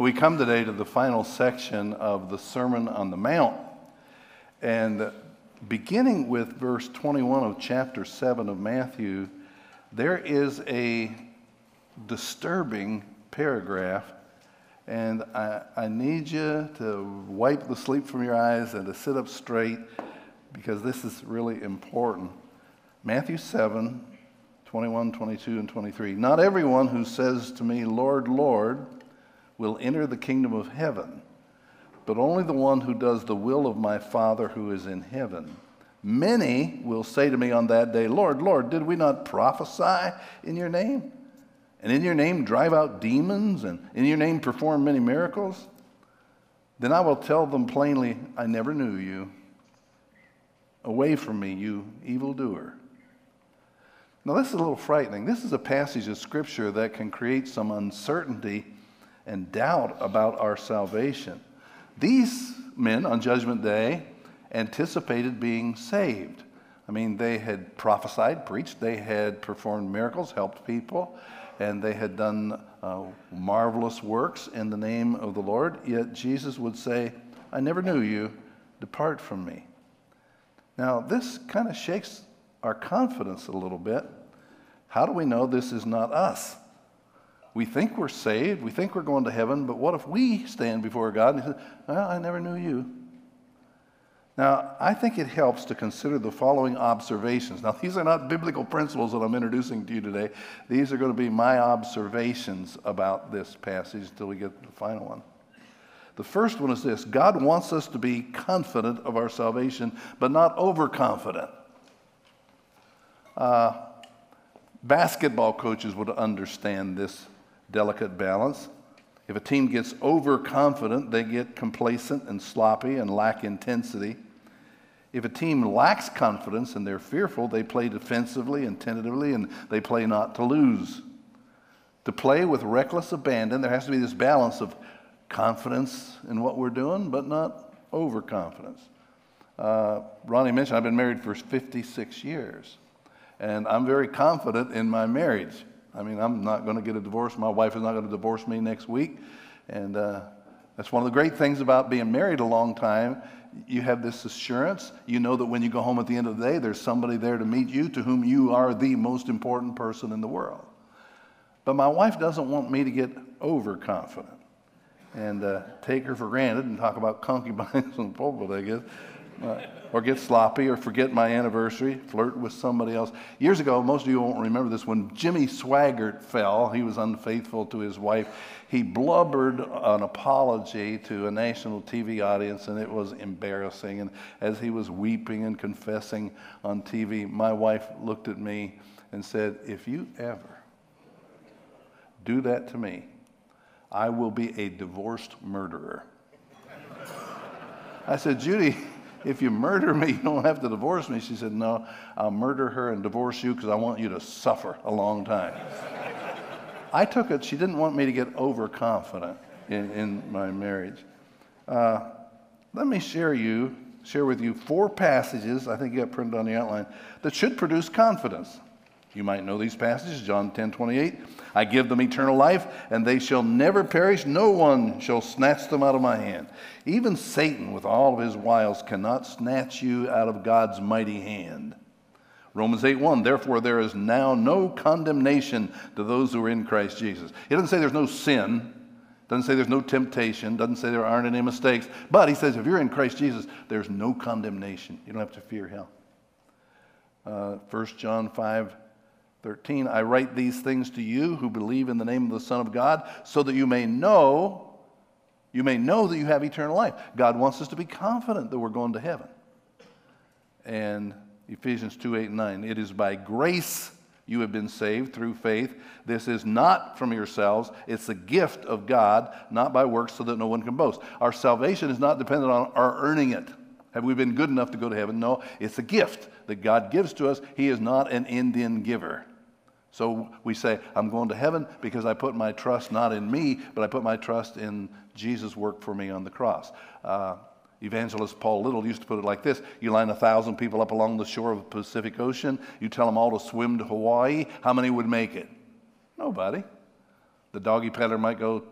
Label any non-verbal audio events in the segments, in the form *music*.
We come today to the final section of the Sermon on the Mount. And beginning with verse 21 of chapter 7 of Matthew, there is a disturbing paragraph. And I, I need you to wipe the sleep from your eyes and to sit up straight because this is really important. Matthew 7 21, 22, and 23. Not everyone who says to me, Lord, Lord, will enter the kingdom of heaven, but only the one who does the will of my Father who is in heaven. Many will say to me on that day, Lord, Lord, did we not prophesy in your name? And in your name drive out demons, and in your name perform many miracles? Then I will tell them plainly, I never knew you. Away from me, you evildoer. Now, this is a little frightening. This is a passage of Scripture that can create some uncertainty and doubt about our salvation. These men on Judgment Day anticipated being saved. I mean, they had prophesied, preached, they had performed miracles, helped people, and they had done uh, marvelous works in the name of the Lord. Yet Jesus would say, I never knew you, depart from me. Now, this kind of shakes our confidence a little bit. How do we know this is not us? We think we're saved, we think we're going to heaven, but what if we stand before God and He says, Well, I never knew you? Now, I think it helps to consider the following observations. Now, these are not biblical principles that I'm introducing to you today. These are going to be my observations about this passage until we get to the final one. The first one is this God wants us to be confident of our salvation, but not overconfident. Uh, basketball coaches would understand this delicate balance. If a team gets overconfident, they get complacent and sloppy and lack intensity. If a team lacks confidence and they're fearful, they play defensively and tentatively and they play not to lose. To play with reckless abandon, there has to be this balance of confidence in what we're doing, but not overconfidence. Uh, Ronnie mentioned I've been married for 56 years, and I'm very confident in my marriage. I mean, I'm not going to get a divorce. My wife is not going to divorce me next week. And uh, that's one of the great things about being married a long time. You have this assurance. You know that when you go home at the end of the day, there's somebody there to meet you to whom you are the most important person in the world. But my wife doesn't want me to get overconfident and uh, take her for granted and talk about *laughs* concubines and pulpit, I guess. Or get sloppy or forget my anniversary, flirt with somebody else. Years ago, most of you won't remember this, when Jimmy Swaggart fell, he was unfaithful to his wife. He blubbered an apology to a national TV audience, and it was embarrassing. And as he was weeping and confessing on TV, my wife looked at me and said, If you ever do that to me, I will be a divorced murderer. I said, Judy, if you murder me, *laughs* you don't have to divorce me. She said, No, I'll murder her and divorce you because I want you to suffer a long time. I took it, she didn't want me to get overconfident in, in my marriage. Uh, let me share you, share with you four passages, I think you got printed on the outline, that should produce confidence. You might know these passages, John 10 28. I give them eternal life, and they shall never perish. No one shall snatch them out of my hand. Even Satan, with all of his wiles, cannot snatch you out of God's mighty hand. Romans 8 1, therefore there is now no condemnation to those who are in Christ Jesus. He doesn't say there's no sin, doesn't say there's no temptation, doesn't say there aren't any mistakes, but he says if you're in Christ Jesus, there's no condemnation. You don't have to fear hell. Uh, 1 John 5 13, I write these things to you who believe in the name of the Son of God, so that you may know, you may know that you have eternal life. God wants us to be confident that we're going to heaven. And Ephesians 2 8 and 9, it is by grace You have been saved through faith. This is not from yourselves, it's the gift of God, not by works, so that no one can boast. Our salvation is not dependent on our earning it. Have we been good enough to go to heaven? No, it's a gift that God gives to us. He is not an Indian giver. So we say, I'm going to heaven because I put my trust not in me, but I put my trust in Jesus' work for me on the cross. Uh, Evangelist Paul Little used to put it like this You line a thousand people up along the shore of the Pacific Ocean, you tell them all to swim to Hawaii, how many would make it? Nobody. The doggy paddler might go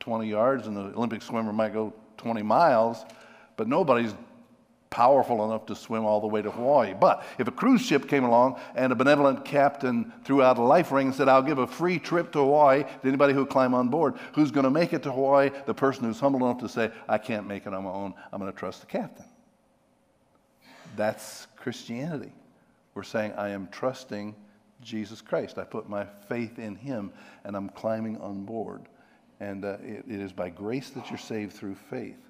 20 yards, and the Olympic swimmer might go 20 miles, but nobody's powerful enough to swim all the way to Hawaii. But if a cruise ship came along and a benevolent captain threw out a life ring and said, I'll give a free trip to Hawaii to anybody who climb on board, who's going to make it to Hawaii? The person who's humble enough to say, I can't make it on my own. I'm going to trust the captain. That's Christianity. We're saying, I am trusting Jesus Christ. I put my faith in him and I'm climbing on board. And uh, it, it is by grace that you're saved through faith.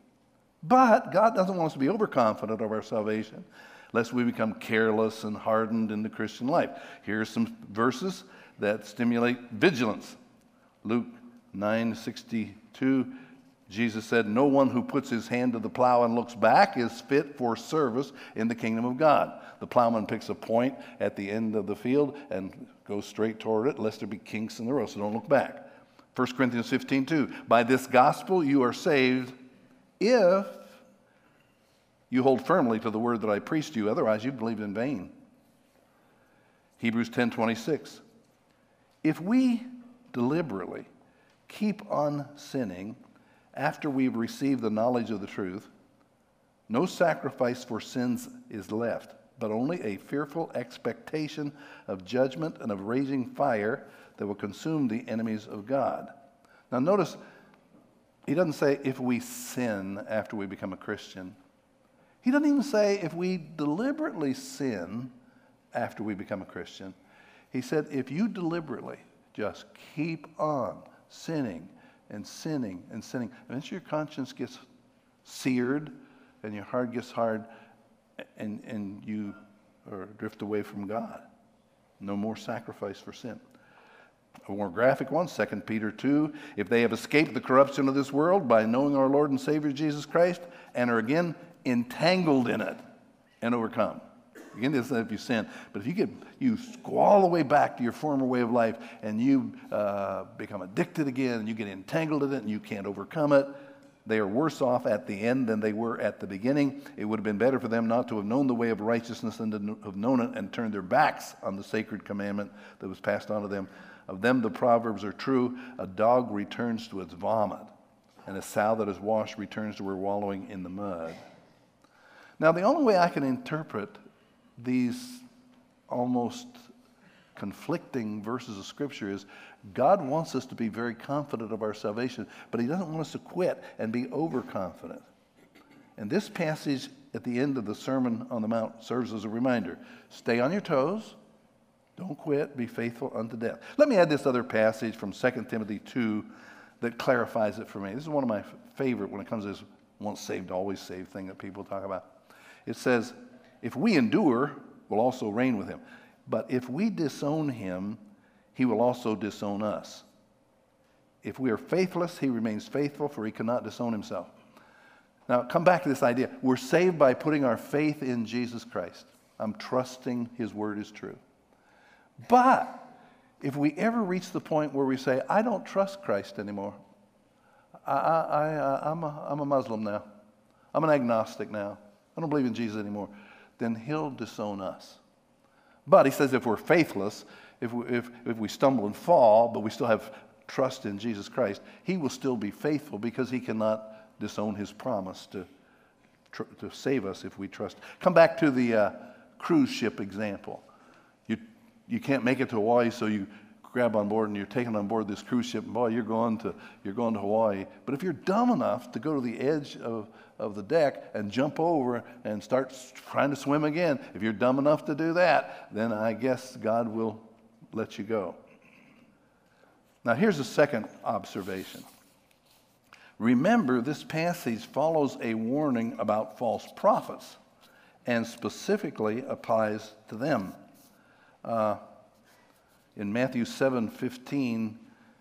But God doesn't want us to be overconfident of our salvation, lest we become careless and hardened in the Christian life. Here are some verses that stimulate vigilance. Luke 9:62 Jesus said, No one who puts his hand to the plow and looks back is fit for service in the kingdom of God. The plowman picks a point at the end of the field and goes straight toward it, lest there be kinks in the road, so don't look back. 1 Corinthians 15, 2. By this gospel you are saved if you hold firmly to the word that I preached to you, otherwise you believed in vain. Hebrews 10:26. If we deliberately keep on sinning after we've received the knowledge of the truth, no sacrifice for sins is left, but only a fearful expectation of judgment and of raging fire that will consume the enemies of God. Now notice he doesn't say if we sin after we become a Christian. He doesn't even say if we deliberately sin after we become a Christian. He said if you deliberately just keep on sinning and sinning and sinning, eventually your conscience gets seared and your heart gets hard and, and you or drift away from God. No more sacrifice for sin a more graphic one, 2 Peter 2. If they have escaped the corruption of this world by knowing our Lord and Savior Jesus Christ and are again entangled in it and overcome. Again, this if you sin, but if you get you go all the way back to your former way of life and you uh, become addicted again and you get entangled in it and you can't overcome it, they are worse off at the end than they were at the beginning. It would have been better for them not to have known the way of righteousness than to have known it and turned their backs on the sacred commandment that was passed on to them. Of them the proverbs are true. A dog returns to its vomit, and a sow that is washed returns to her wallowing in the mud. Now, the only way I can interpret these almost conflicting verses of Scripture is God wants us to be very confident of our salvation, but He doesn't want us to quit and be overconfident. And this passage at the end of the Sermon on the Mount serves as a reminder stay on your toes, don't quit, be faithful unto death. Let me add this other passage from 2 Timothy 2 that clarifies it for me. This is one of my favorite when it comes to this once saved, always saved thing that people talk about. It says, If we endure, we'll also reign with him. But if we disown him, he will also disown us. If we are faithless, he remains faithful, for he cannot disown himself. Now, come back to this idea. We're saved by putting our faith in Jesus Christ. I'm trusting his word is true. But if we ever reach the point where we say, I don't trust Christ anymore, I, I, am uh, a, I'm a Muslim now, I'm an agnostic now, I don't believe in Jesus anymore, then he'll disown us. But he says if we're faithless, if we, if, if we stumble and fall, but we still have trust in Jesus Christ, he will still be faithful because he cannot disown his promise to, to save us if we trust. Come back to the uh, cruise ship example You, you can't make it to Hawaii, so you grab on board and you're taken on board this cruise ship, and boy, you're going to, you're going to Hawaii. But if you're dumb enough to go to the edge of, of the deck and jump over and start trying to swim again, if you're dumb enough to do that, then I guess God will let you go. Now, here's a second observation. Remember, this passage follows a warning about false prophets and specifically applies to them. Uh, In Matthew 7 15,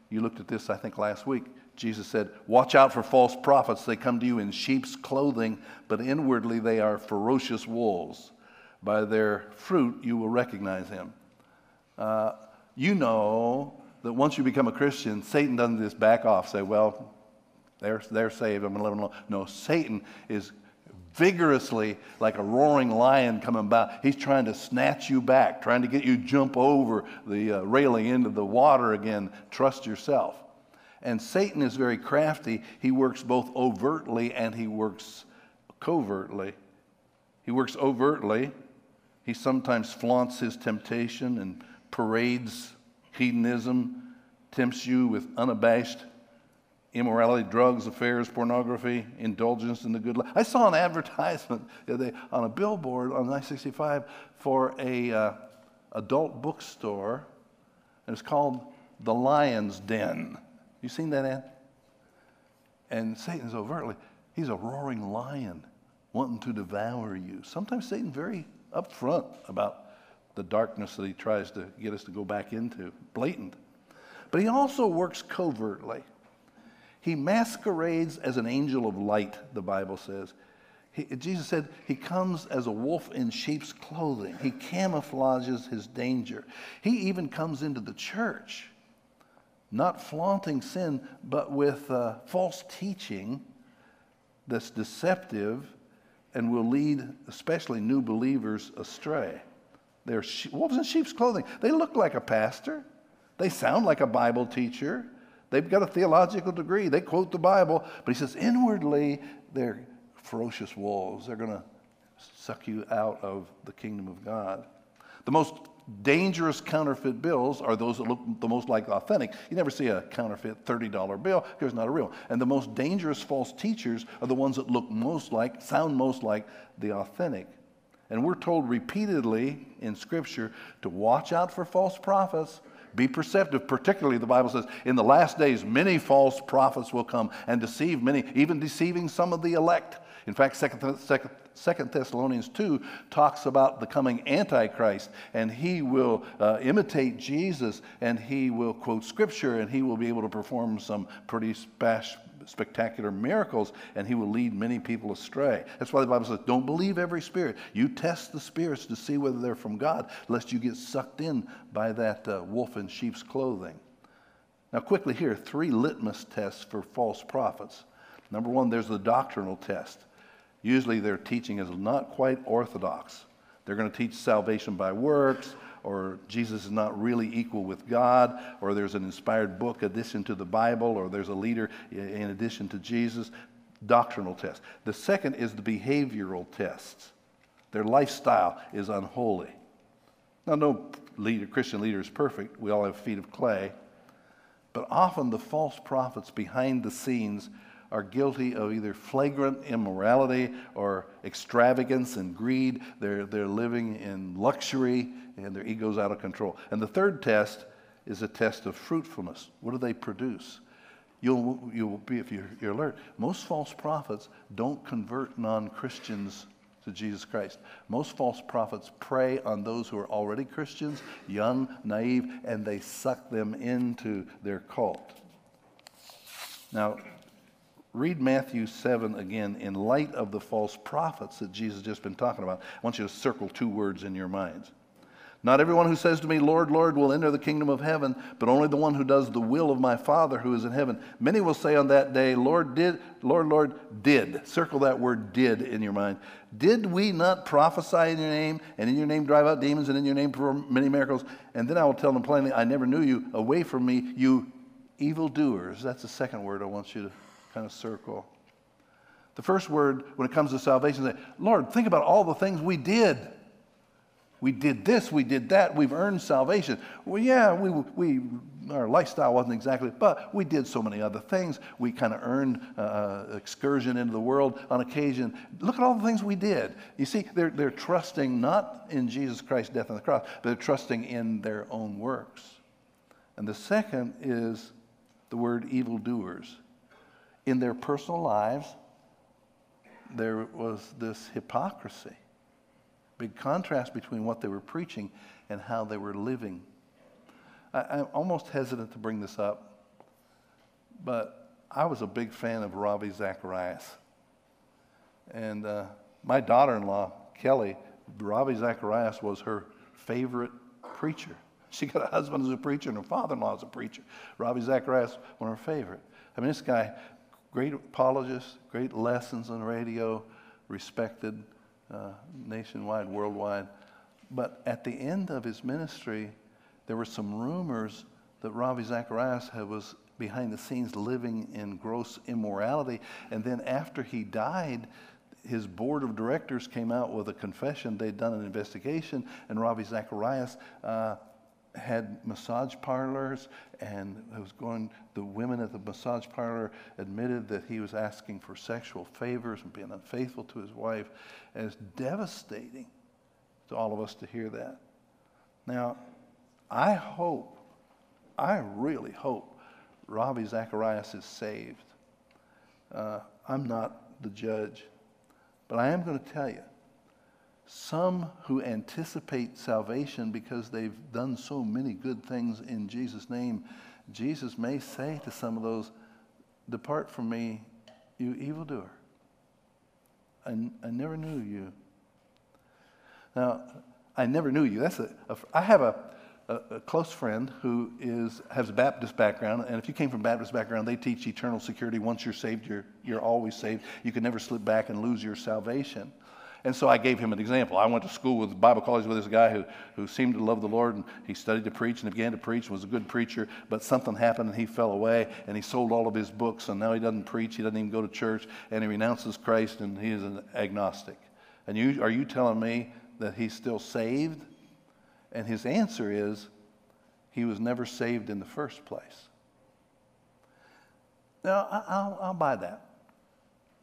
you looked at this, I think, last week. Jesus said, Watch out for false prophets. They come to you in sheep's clothing, but inwardly they are ferocious wolves. By their fruit you will recognize him. Uh, you know that once you become a Christian, Satan doesn't just back off, say, Well, they're, they're saved, I'm going to let them alone. No, Satan is vigorously like a roaring lion coming by. He's trying to snatch you back, trying to get you jump over the uh, railing into the water again. Trust yourself. And Satan is very crafty. He works both overtly and he works covertly. He works overtly. He sometimes flaunts his temptation and parades hedonism, tempts you with unabashed immorality, drugs, affairs, pornography, indulgence in the good life. I saw an *laughs* advertisement on a billboard on I-65 for a uh, adult bookstore, and it's called The Lion's Den. You seen that ad? And Satan's overtly, he's a roaring lion wanting to devour you. Sometimes Satan's very upfront about the darkness that he tries to get us to go back into, blatant. But he also works covertly. He masquerades as an angel of light, the Bible says. He, Jesus said he comes as a wolf in sheep's clothing. He camouflages his danger. He even comes into the church, not flaunting sin, but with uh, false teaching that's deceptive and will lead, especially new believers, astray. They're she- wolves in sheep's clothing. They look like a pastor, they sound like a Bible teacher. They've got a theological degree. They quote the Bible. But he says, inwardly, they're ferocious wolves. They're going to suck you out of the kingdom of God. The most dangerous counterfeit bills are those that look the most like authentic. You never see a counterfeit $30 bill because it's not a real. And the most dangerous false teachers are the ones that look most like, sound most like the authentic. And we're told repeatedly in Scripture to watch out for false prophets be perceptive, particularly the Bible says, in the last days, many false prophets will come and deceive many, even deceiving some of the elect. In fact, Second, Thessalonians 2 talks about the coming Antichrist, and he will uh, imitate Jesus, and he will quote Scripture, and he will be able to perform some pretty special spectacular miracles, and he will lead many people astray. That's why the Bible says, don't believe every spirit. You test the spirits to see whether they're from God, lest you get sucked in by that uh, wolf in sheep's clothing. Now, quickly here, three litmus tests for false prophets. Number one, there's the doctrinal test. Usually their teaching is not quite orthodox. They're going to teach salvation by works, or Jesus is not really equal with God, or there's an inspired book addition to the Bible, or there's a leader in addition to Jesus. Doctrinal test. The second is the behavioral tests. Their lifestyle is unholy. Now, no leader, Christian leader is perfect. We all have feet of clay. But often the false prophets behind the scenes are guilty of either flagrant immorality or extravagance and greed. They're, they're living in luxury and their ego's out of control. And the third test is a test of fruitfulness. What do they produce? You'll, you'll be, if you're, you're alert, most false prophets don't convert non Christians to Jesus Christ. Most false prophets prey on those who are already Christians, young, naive, and they suck them into their cult. Now, read Matthew 7 again in light of the false prophets that Jesus just been talking about. I want you to circle two words in your minds. Not everyone who says to me, Lord, Lord, will enter the kingdom of heaven, but only the one who does the will of my Father who is in heaven. Many will say on that day, Lord, did, Lord, Lord, did. Circle that word did in your mind. Did we not prophesy in your name, and in your name drive out demons, and in your name perform many miracles? And then I will tell them plainly, I never knew you. Away from me, you evildoers. That's the second word I want you to kind of circle. The first word, when it comes to salvation, is Lord, think about all the things we did. We did this, we did that, we've earned salvation. Well, yeah, we, we, our lifestyle wasn't exactly, but we did so many other things. We kind of earned uh, excursion into the world on occasion. Look at all the things we did. You see, they're, they're trusting not in Jesus Christ's death on the cross, but they're trusting in their own works. And the second is the word evildoers. In their personal lives, there was this hypocrisy big contrast between what they were preaching and how they were living. I, am almost hesitant to bring this up, but I was a big fan of Ravi Zacharias. And uh, my daughter in law, Kelly, Ravi Zacharias was her favorite preacher. *laughs* She got a husband as a preacher and her father in law as a preacher. Ravi Zacharias, was one of her favorite. I mean, this guy, great apologist, great lessons on radio, respected uh, nationwide, worldwide. But at the end of his ministry, there were some rumors that Ravi Zacharias was behind the scenes living in gross immorality. And then after he died, his board of directors came out with a confession. They'd done an investigation, and Ravi Zacharias uh, had massage parlors and was going the women at the massage parlor admitted that he was asking for sexual favors and being unfaithful to his wife. And it's devastating to all of us to hear that. Now i hope i really hope ravi zacharias is saved. Uh, i'm not the judge but i am going to tell you some who anticipate salvation because they've done so many good things in Jesus' name, Jesus may say to some of those, Depart from me, you evildoer. I, I never knew you. Now, I never knew you. That's a, a I have a, a, a, close friend who is, has a Baptist background, and if you came from Baptist background, they teach eternal security. Once you're saved, you're, you're always saved. You can never slip back and lose your salvation. And so I gave him an example. I went to school with Bible college with this guy who, who seemed to love the Lord and he studied to preach and began to preach and was a good preacher, but something happened and he fell away and he sold all of his books and now he doesn't preach, he doesn't even go to church, and he renounces Christ and he is an agnostic. And you, are you telling me that he's still saved? And his answer is he was never saved in the first place. Now, I'll, I'll buy that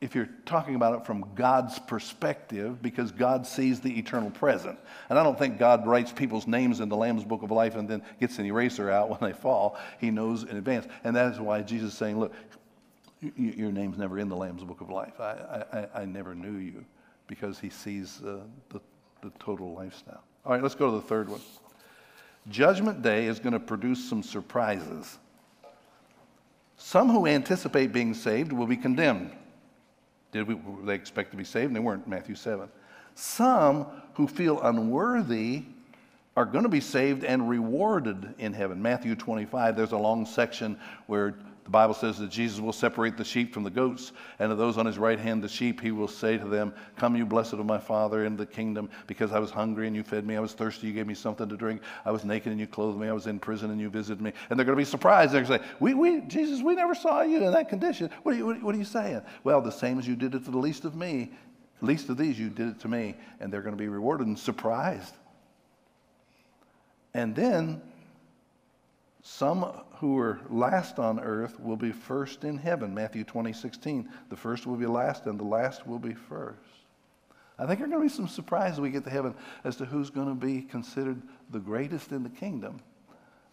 if you're talking about it from God's perspective, because God sees the eternal present. And I don't think God writes people's names in the Lamb's Book of Life and then gets an eraser out when they fall. He knows in advance. And that is why Jesus is saying, Look, your name's never in the Lamb's Book of Life. I, I, I never knew you because he sees uh, the, the total lifestyle. All right, let's go to the third one. Judgment Day is going to produce some surprises. Some who anticipate being saved will be condemned. Did we, they expect to be saved? And they weren't, Matthew 7. Some who feel unworthy are going to be saved and rewarded in heaven. Matthew 25, there's a long section where Bible says that Jesus will separate the sheep from the goats, and to those on his right hand, the sheep, he will say to them, Come, you blessed of my Father, into the kingdom, because I was hungry and you fed me, I was thirsty, you gave me something to drink, I was naked and you clothed me, I was in prison and you visited me. And they're going to be surprised. They're going to say, we, we, Jesus, we never saw you in that condition. What are you, what, what are you saying? Well, the same as you did it to the least of me, least of these, you did it to me. And they're going to be rewarded and surprised. And then some who are last on earth will be first in heaven. Matthew 20, 16. The first will be last, and the last will be first. I think there are going to be some surprises when we get to heaven as to who's going to be considered the greatest in the kingdom.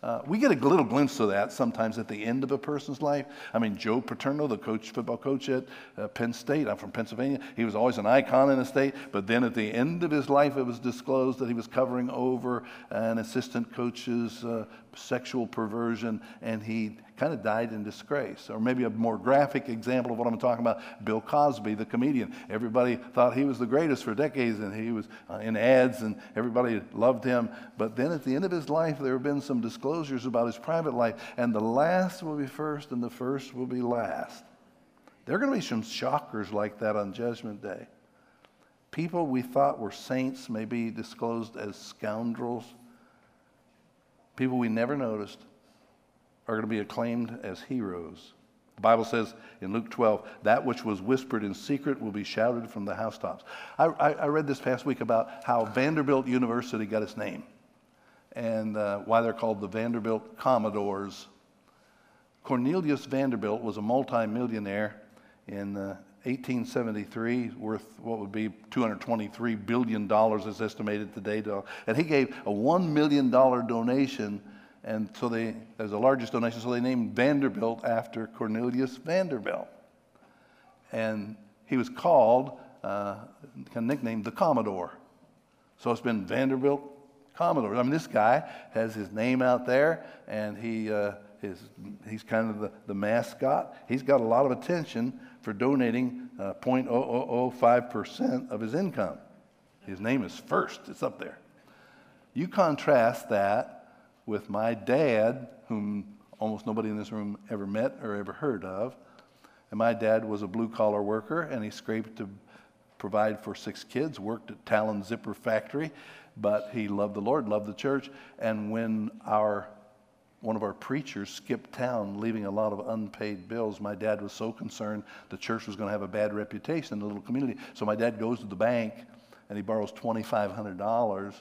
Uh, we get a little glimpse of that sometimes at the end of a person's life. I mean, Joe Paterno, the coach, football coach at uh, Penn State, I'm from Pennsylvania, he was always an icon in the state, but then at the end of his life, it was disclosed that he was covering over an assistant coach's uh, sexual perversion, and he kind of died in disgrace. Or maybe a more graphic example of what I'm talking about Bill Cosby, the comedian. Everybody thought he was the greatest for decades, and he was uh, in ads, and everybody loved him. But then at the end of his life, there have been some disclosures about his private life, and the last will be first, and the first will be last. There are going to be some shockers like that on Judgment Day. People we thought were saints may be disclosed as scoundrels. People we never noticed are going to be acclaimed as heroes. The Bible says in Luke 12, that which was whispered in secret will be shouted from the housetops. I, I, I read this past week about how Vanderbilt University got its name and uh, why they're called the Vanderbilt Commodores. Cornelius Vanderbilt was a multimillionaire in uh, 1873, worth what would be $223 billion is estimated today. And he gave a $1 million donation and so they, as the largest donation, so they named Vanderbilt after Cornelius Vanderbilt. And he was called, uh, kind of nicknamed the Commodore. So it's been Vanderbilt Commodore. I mean, this guy has his name out there, and he, uh, his, he's kind of the, the mascot. He's got a lot of attention for donating uh, 0.0005% of his income. His name is first, it's up there. You contrast that with my dad, whom almost nobody in this room ever met or ever heard of. And my dad was a blue collar worker, and he scraped to provide for six kids, worked at Talon Zipper Factory, but he loved the Lord, loved the church. And when our one of our preachers skipped town, leaving a lot of unpaid bills. My dad was so concerned the church was going to have a bad reputation in the little community. So my dad goes to the bank and he borrows $2,500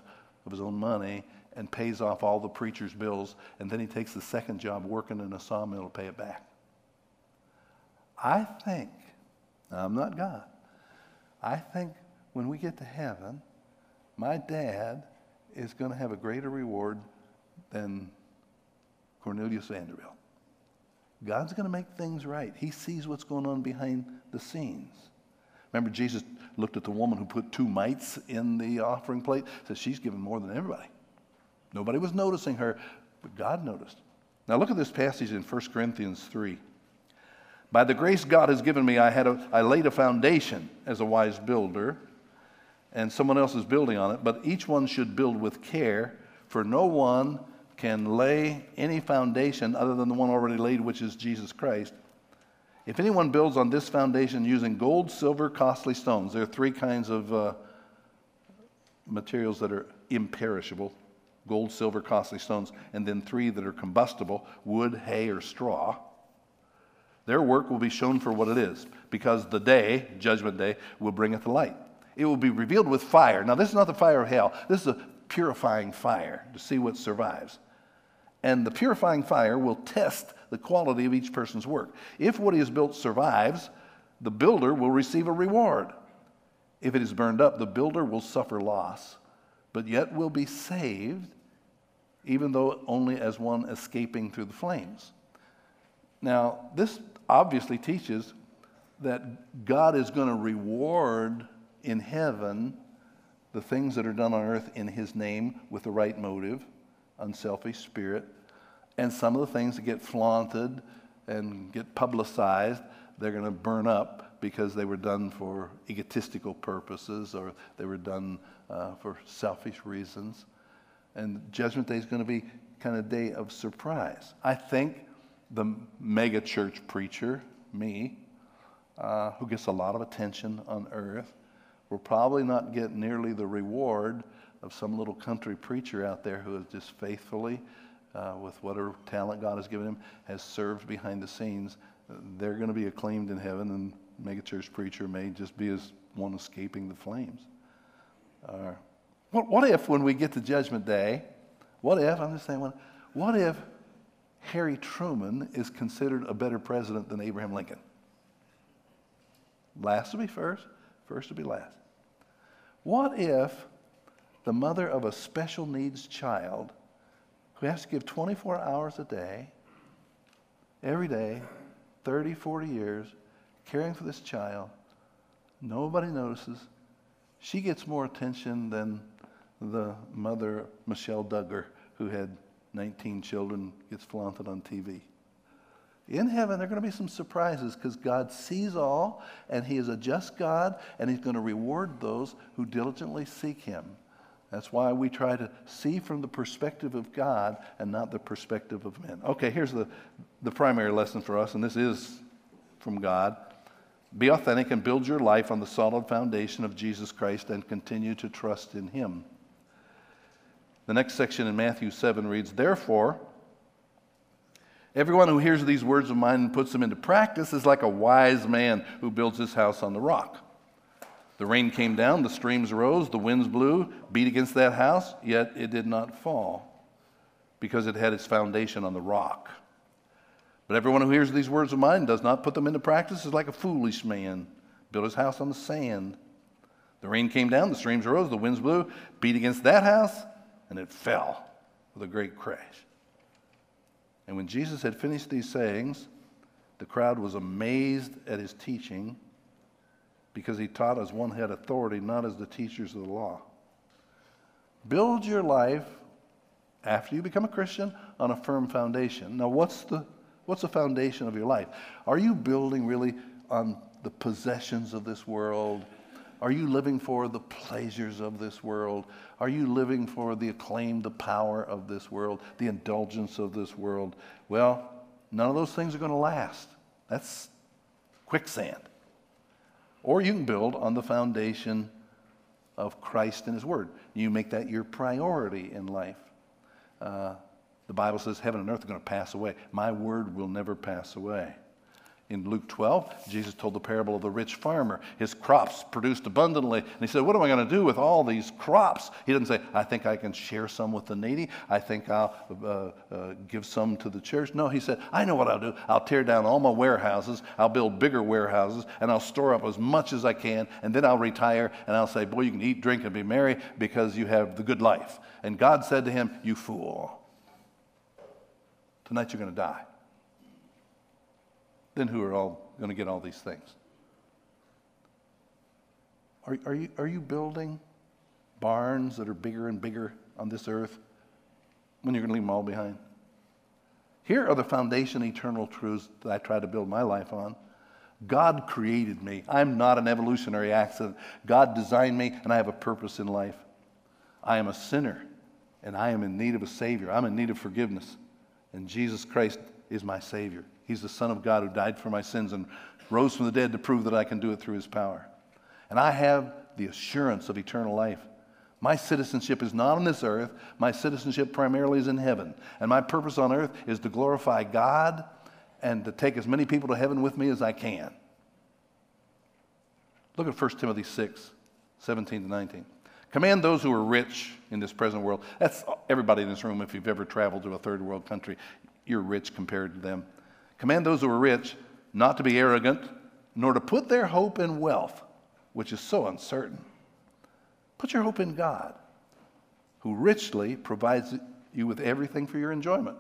of his own money and pays off all the preacher's bills. And then he takes the second job working in a sawmill to pay it back. I think, I'm not God, I think when we get to heaven, my dad is going to have a greater reward than Cornelius Vanderbilt. God's going to make things right. He sees what's going on behind the scenes. Remember, Jesus looked at the woman who put two mites in the offering plate, said she's given more than everybody. Nobody was noticing her, but God noticed. Now look at this passage in 1 Corinthians 3. By the grace God has given me, I, had a, I laid a foundation as a wise builder, and someone else is building on it, but each one should build with care, for no one can lay any foundation other than the one already laid, which is Jesus Christ. If anyone builds on this foundation using gold, silver, costly stones, there are three kinds of uh, materials that are imperishable gold, silver, costly stones, and then three that are combustible wood, hay, or straw. Their work will be shown for what it is, because the day, judgment day, will bring it to light. It will be revealed with fire. Now, this is not the fire of hell, this is a purifying fire to see what survives. And the purifying fire will test the quality of each person's work. If what he has built survives, the builder will receive a reward. If it is burned up, the builder will suffer loss, but yet will be saved, even though only as one escaping through the flames. Now, this obviously teaches that God is going to reward in heaven the things that are done on earth in His name with the right motive, unselfish spirit, and some of the things that get flaunted and get publicized, they're going to burn up because they were done for egotistical purposes or they were done uh, for selfish reasons. And Judgment Day is going to be kind of day of surprise. I think the mega church preacher, me, uh, who gets a lot of attention on earth, will probably not get nearly the reward of some little country preacher out there who has just faithfully, uh, with whatever talent God has given him, has served behind the scenes. They're going to be acclaimed in heaven, and megachurch preacher may just be as one escaping the flames. Uh, what, what if, when we get to Judgment Day, what if, I'm just saying, what, what if Harry Truman is considered a better president than Abraham Lincoln. Last to be first, first to be last. What if the mother of a special needs child who has to give 24 hours a day, every day, 30, 40 years, caring for this child, nobody notices, she gets more attention than the mother, Michelle Duggar, who had 19 children gets flaunted on TV. In heaven, there are going to be some surprises because God sees all, and He is a just God, and He's going to reward those who diligently seek Him. That's why we try to see from the perspective of God and not the perspective of men. Okay, here's the, the primary lesson for us, and this is from God. Be authentic and build your life on the solid foundation of Jesus Christ and continue to trust in Him. The next section in Matthew 7 reads, Therefore, everyone who hears these words of mine and puts them into practice is like a wise man who builds his house on the rock. The rain came down, the streams rose, the winds blew, beat against that house, yet it did not fall, because it had its foundation on the rock. But everyone who hears these words of mine and does not put them into practice is like a foolish man, built his house on the sand. The rain came down, the streams rose, the winds blew, beat against that house, and it fell with a great crash. And when Jesus had finished these sayings, the crowd was amazed at his teaching because he taught as one had authority, not as the teachers of the law. Build your life after you become a Christian on a firm foundation. Now, what's the, what's the foundation of your life? Are you building really on the possessions of this world? Are you living for the pleasures of this world? Are you living for the acclaim, the power of this world, the indulgence of this world? Well, none of those things are going to last. That's quicksand. Or you can build on the foundation of Christ and His Word. You make that your priority in life. Uh, the Bible says heaven and earth are going to pass away. My word will never pass away. In Luke 12, Jesus told the parable of the rich farmer. His crops produced abundantly. And he said, What am I going to do with all these crops? He didn't say, I think I can share some with the needy. I think I'll uh, uh, give some to the church. No, he said, I know what I'll do. I'll tear down all my warehouses. I'll build bigger warehouses. And I'll store up as much as I can. And then I'll retire. And I'll say, Boy, you can eat, drink, and be merry because you have the good life. And God said to him, You fool. Tonight you're going to die then who are all going to get all these things? Are, are, you, are you building barns that are bigger and bigger on this earth when you're going to leave them all behind? Here are the foundation eternal truths that I try to build my life on. God created me. I'm not an evolutionary accident. God designed me, and I have a purpose in life. I am a sinner, and I am in need of a Savior. I'm in need of forgiveness, and Jesus Christ is my Savior. He's the Son of God who died for my sins and rose from the dead to prove that I can do it through his power. And I have the assurance of eternal life. My citizenship is not on this earth. My citizenship primarily is in heaven. And my purpose on earth is to glorify God and to take as many people to heaven with me as I can. Look at 1 Timothy 6, 17 to 19. Command those who are rich in this present world. That's everybody in this room. If you've ever traveled to a third world country, you're rich compared to them. Command those who are rich not to be arrogant, nor to put their hope in wealth, which is so uncertain. Put your hope in God, who richly provides you with everything for your enjoyment.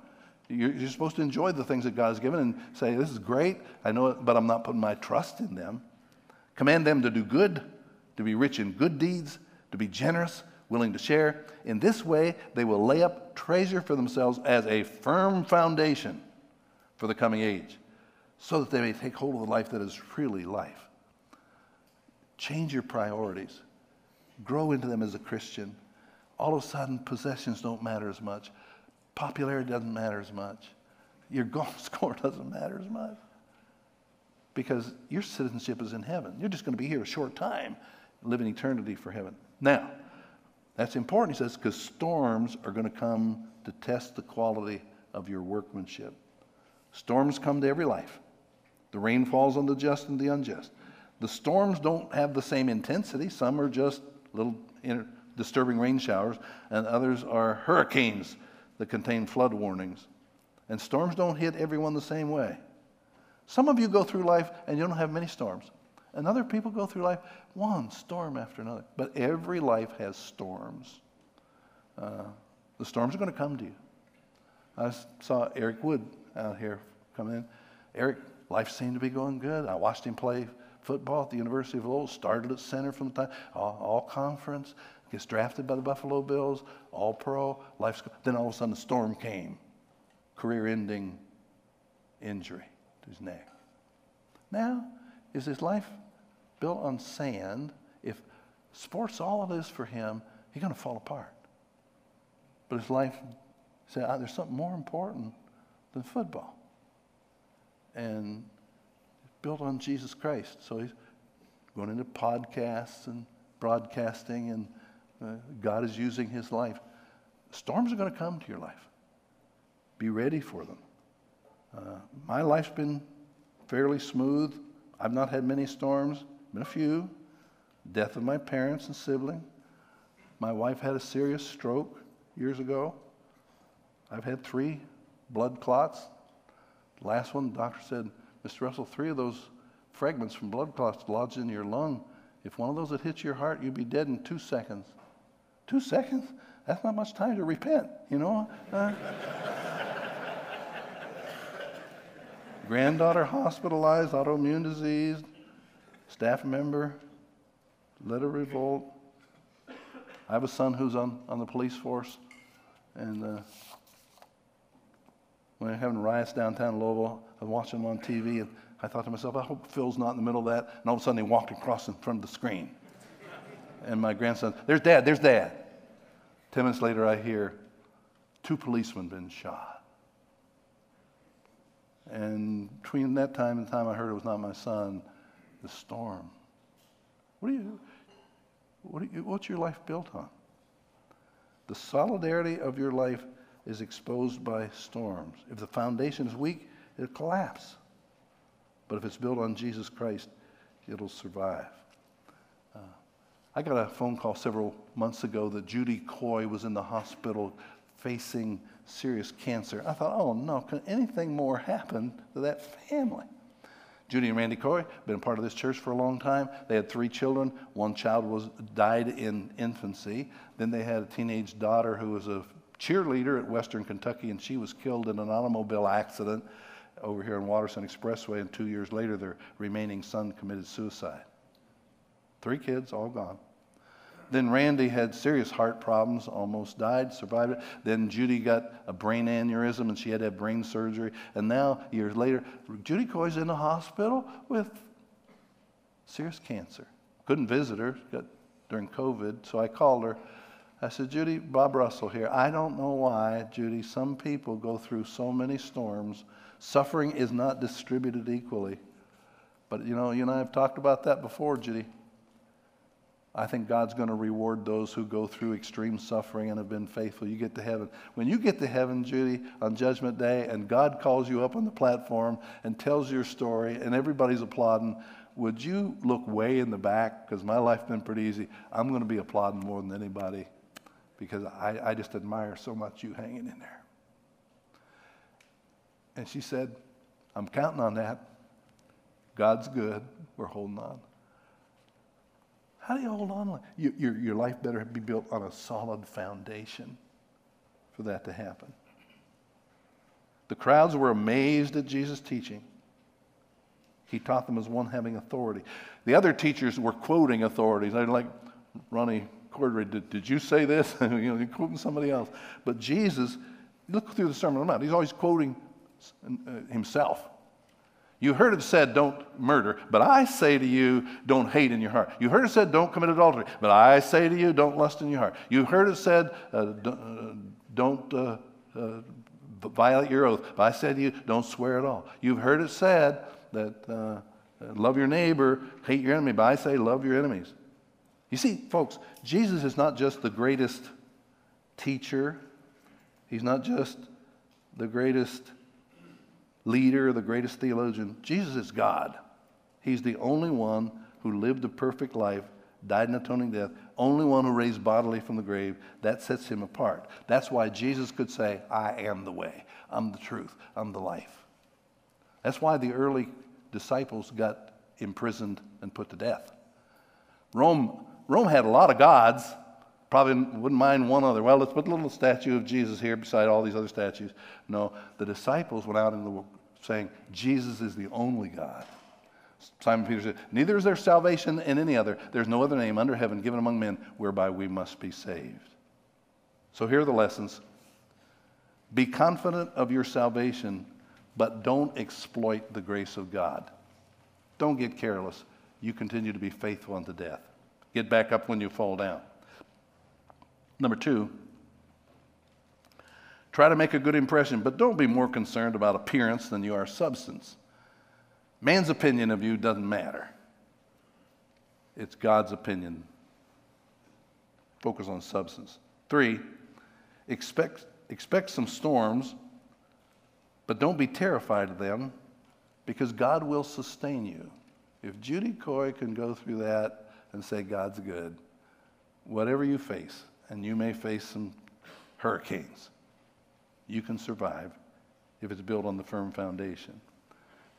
You're, supposed to enjoy the things that God has given and say, This is great, I know it, but I'm not putting my trust in them. Command them to do good, to be rich in good deeds, to be generous, willing to share. In this way, they will lay up treasure for themselves as a firm foundation for the coming age, so that they may take hold of the life that is truly life. Change your priorities, grow into them as a Christian. All of a sudden, possessions don't matter as much, popularity doesn't matter as much, your *laughs* golf score doesn't matter as much. Because your citizenship is in heaven. You're just going to be here a short time, living eternity for heaven. Now, that's important, he says, because storms are going to come to test the quality of your workmanship. Storms come to every life. The rain falls on the just and the unjust. The storms don't have the same intensity. Some are just little disturbing rain showers, and others are hurricanes that contain flood warnings. And storms don't hit everyone the same way. Some of you go through life and you don't have many storms. And other people go through life one storm after another. But every life has storms. Uh, the storms are going to come to you. I saw Eric Wood out here coming in. Eric, life seemed to be going good. I watched him play football at the University of Louisville, started at center from the time, all, all conference, gets drafted by the Buffalo Bills, all pro, life's good. Then all of a sudden the storm came. Career ending injury to his neck. Now, is his life built on sand? If sports all it is for him, he's going to fall apart. But his life, said, there's something more important than football. And built on Jesus Christ. So he's going into podcasts and broadcasting, and uh, God is using his life. Storms are going to come to your life. Be ready for them. Uh, my life's been fairly smooth. I've not had many storms, been a few. Death of my parents and sibling. My wife had a serious stroke years ago. I've had three blood clots. Last one, the doctor said, Mr. Russell, three of those fragments from blood clots lodged in your lung. If one of those had hit your heart, you'd be dead in two seconds. Two seconds? That's not much time to repent, you know? Uh, *laughs* granddaughter hospitalized, autoimmune disease, staff member a revolt. I have a son who's on, on the police force, and uh, when they're having riots downtown Louisville, I was watching them on TV, and I thought to myself, I hope Phil's not in the middle of that. And all of a sudden, he walked across in front of the screen. And my grandson, there's dad, there's dad. Ten minutes later, I hear two policemen been shot. And between that time and the time I heard it was not my son, the storm. What do you, what do you, what's your life built on? The solidarity of your life is exposed by storms. If the foundation is weak, it'll collapse. But if it's built on Jesus Christ, it'll survive. Uh, I got a phone call several months ago that Judy Coy was in the hospital facing serious cancer. I thought, oh no, can anything more happen to that family? Judy and Randy Coy been a part of this church for a long time. They had three children. One child was died in infancy. Then they had a teenage daughter who was a cheerleader at Western Kentucky, and she was killed in an automobile accident over here on Watterson Expressway. And two years later, their remaining son committed suicide. Three kids, all gone. Then Randy had serious heart problems, almost died, survived it. Then Judy got a brain aneurysm and she had to have brain surgery. And now, years later, Judy Coy's in the hospital with serious cancer. Couldn't visit her during COVID, so I called her. I said, Judy, Bob Russell here. I don't know why, Judy, some people go through so many storms. Suffering is not distributed equally. But you know, you and I have talked about that before, Judy. I think God's going to reward those who go through extreme suffering and have been faithful. You get to heaven. When you get to heaven, Judy, on Judgment Day, and God calls you up on the platform and tells your story, and everybody's applauding, would you look way in the back? Because my life's been pretty easy. I'm going to be applauding more than anybody because I, I just admire so much you hanging in there. And she said, I'm counting on that. God's good. We're holding on. How do you hold on? You, your, your life better be built on a solid foundation for that to happen. The crowds were amazed at Jesus' teaching. He taught them as one having authority. The other teachers were quoting authorities. They're like, Ronnie Cordray, did, did you say this? *laughs* you know, you're quoting somebody else. But Jesus, look through the Sermon on the Mount, he's always quoting uh, himself. You heard it said, don't murder, but I say to you, don't hate in your heart. You heard it said, don't commit adultery, but I say to you, don't lust in your heart. You heard it said, uh, don't uh, uh, violate your oath, but I say to you, don't swear at all. You've heard it said that uh, love your neighbor, hate your enemy, but I say, love your enemies. You see, folks, Jesus is not just the greatest teacher, he's not just the greatest leader, the greatest theologian. Jesus is God. He's the only one who lived a perfect life, died an atoning death, only one who raised bodily from the grave. That sets him apart. That's why Jesus could say, I am the way, I'm the truth, I'm the life. That's why the early disciples got imprisoned and put to death. Rome, Rome had a lot of gods. Probably wouldn't mind one other. Well, let's put a little statue of Jesus here beside all these other statues. No, the disciples went out in the world saying Jesus is the only God. Simon Peter said, Neither is there salvation in any other. There's no other name under heaven given among men whereby we must be saved. So here are the lessons Be confident of your salvation, but don't exploit the grace of God. Don't get careless. You continue to be faithful unto death. Get back up when you fall down. Number two, Try to make a good impression, but don't be more concerned about appearance than you are substance. Man's opinion of you doesn't matter, it's God's opinion. Focus on substance. Three, expect, expect some storms, but don't be terrified of them because God will sustain you. If Judy Coy can go through that and say, God's good, whatever you face, and you may face some hurricanes, you can survive if it's built on the firm foundation.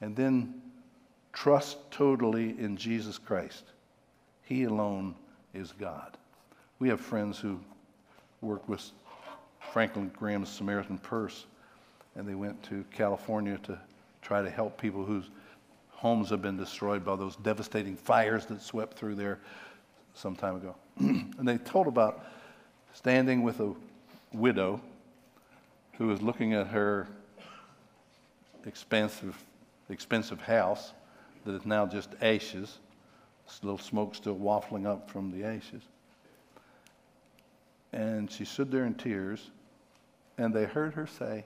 And then trust totally in Jesus Christ. He alone is God. We have friends who work with Franklin Graham's Samaritan Purse, and they went to California to try to help people whose homes have been destroyed by those devastating fires that swept through there some time ago. *clears throat* and they told about standing with a widow who was looking at her expensive, expensive house that is now just ashes. This little smoke still waffling up from the ashes. And she stood there in tears, and they heard her say,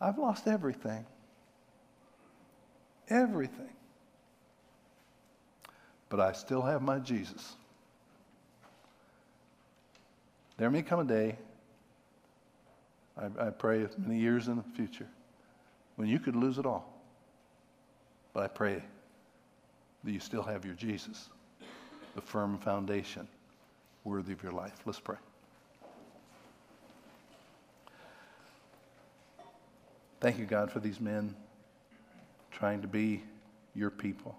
I've lost everything. Everything. But I still have my Jesus. There may come a day, I, I pray many years in the future, when you could lose it all. But I pray that you still have your Jesus, the firm foundation worthy of your life. Let's pray. Thank you, God, for these men trying to be your people.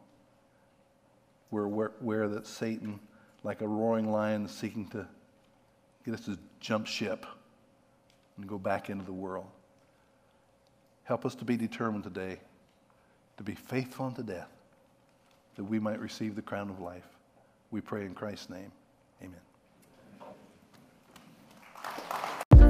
We're aware that Satan, like a roaring lion, is seeking to get us to jump ship and go back into the world. Help us to be determined today to be faithful unto death, that we might receive the crown of life. We pray in Christ's name. Amen.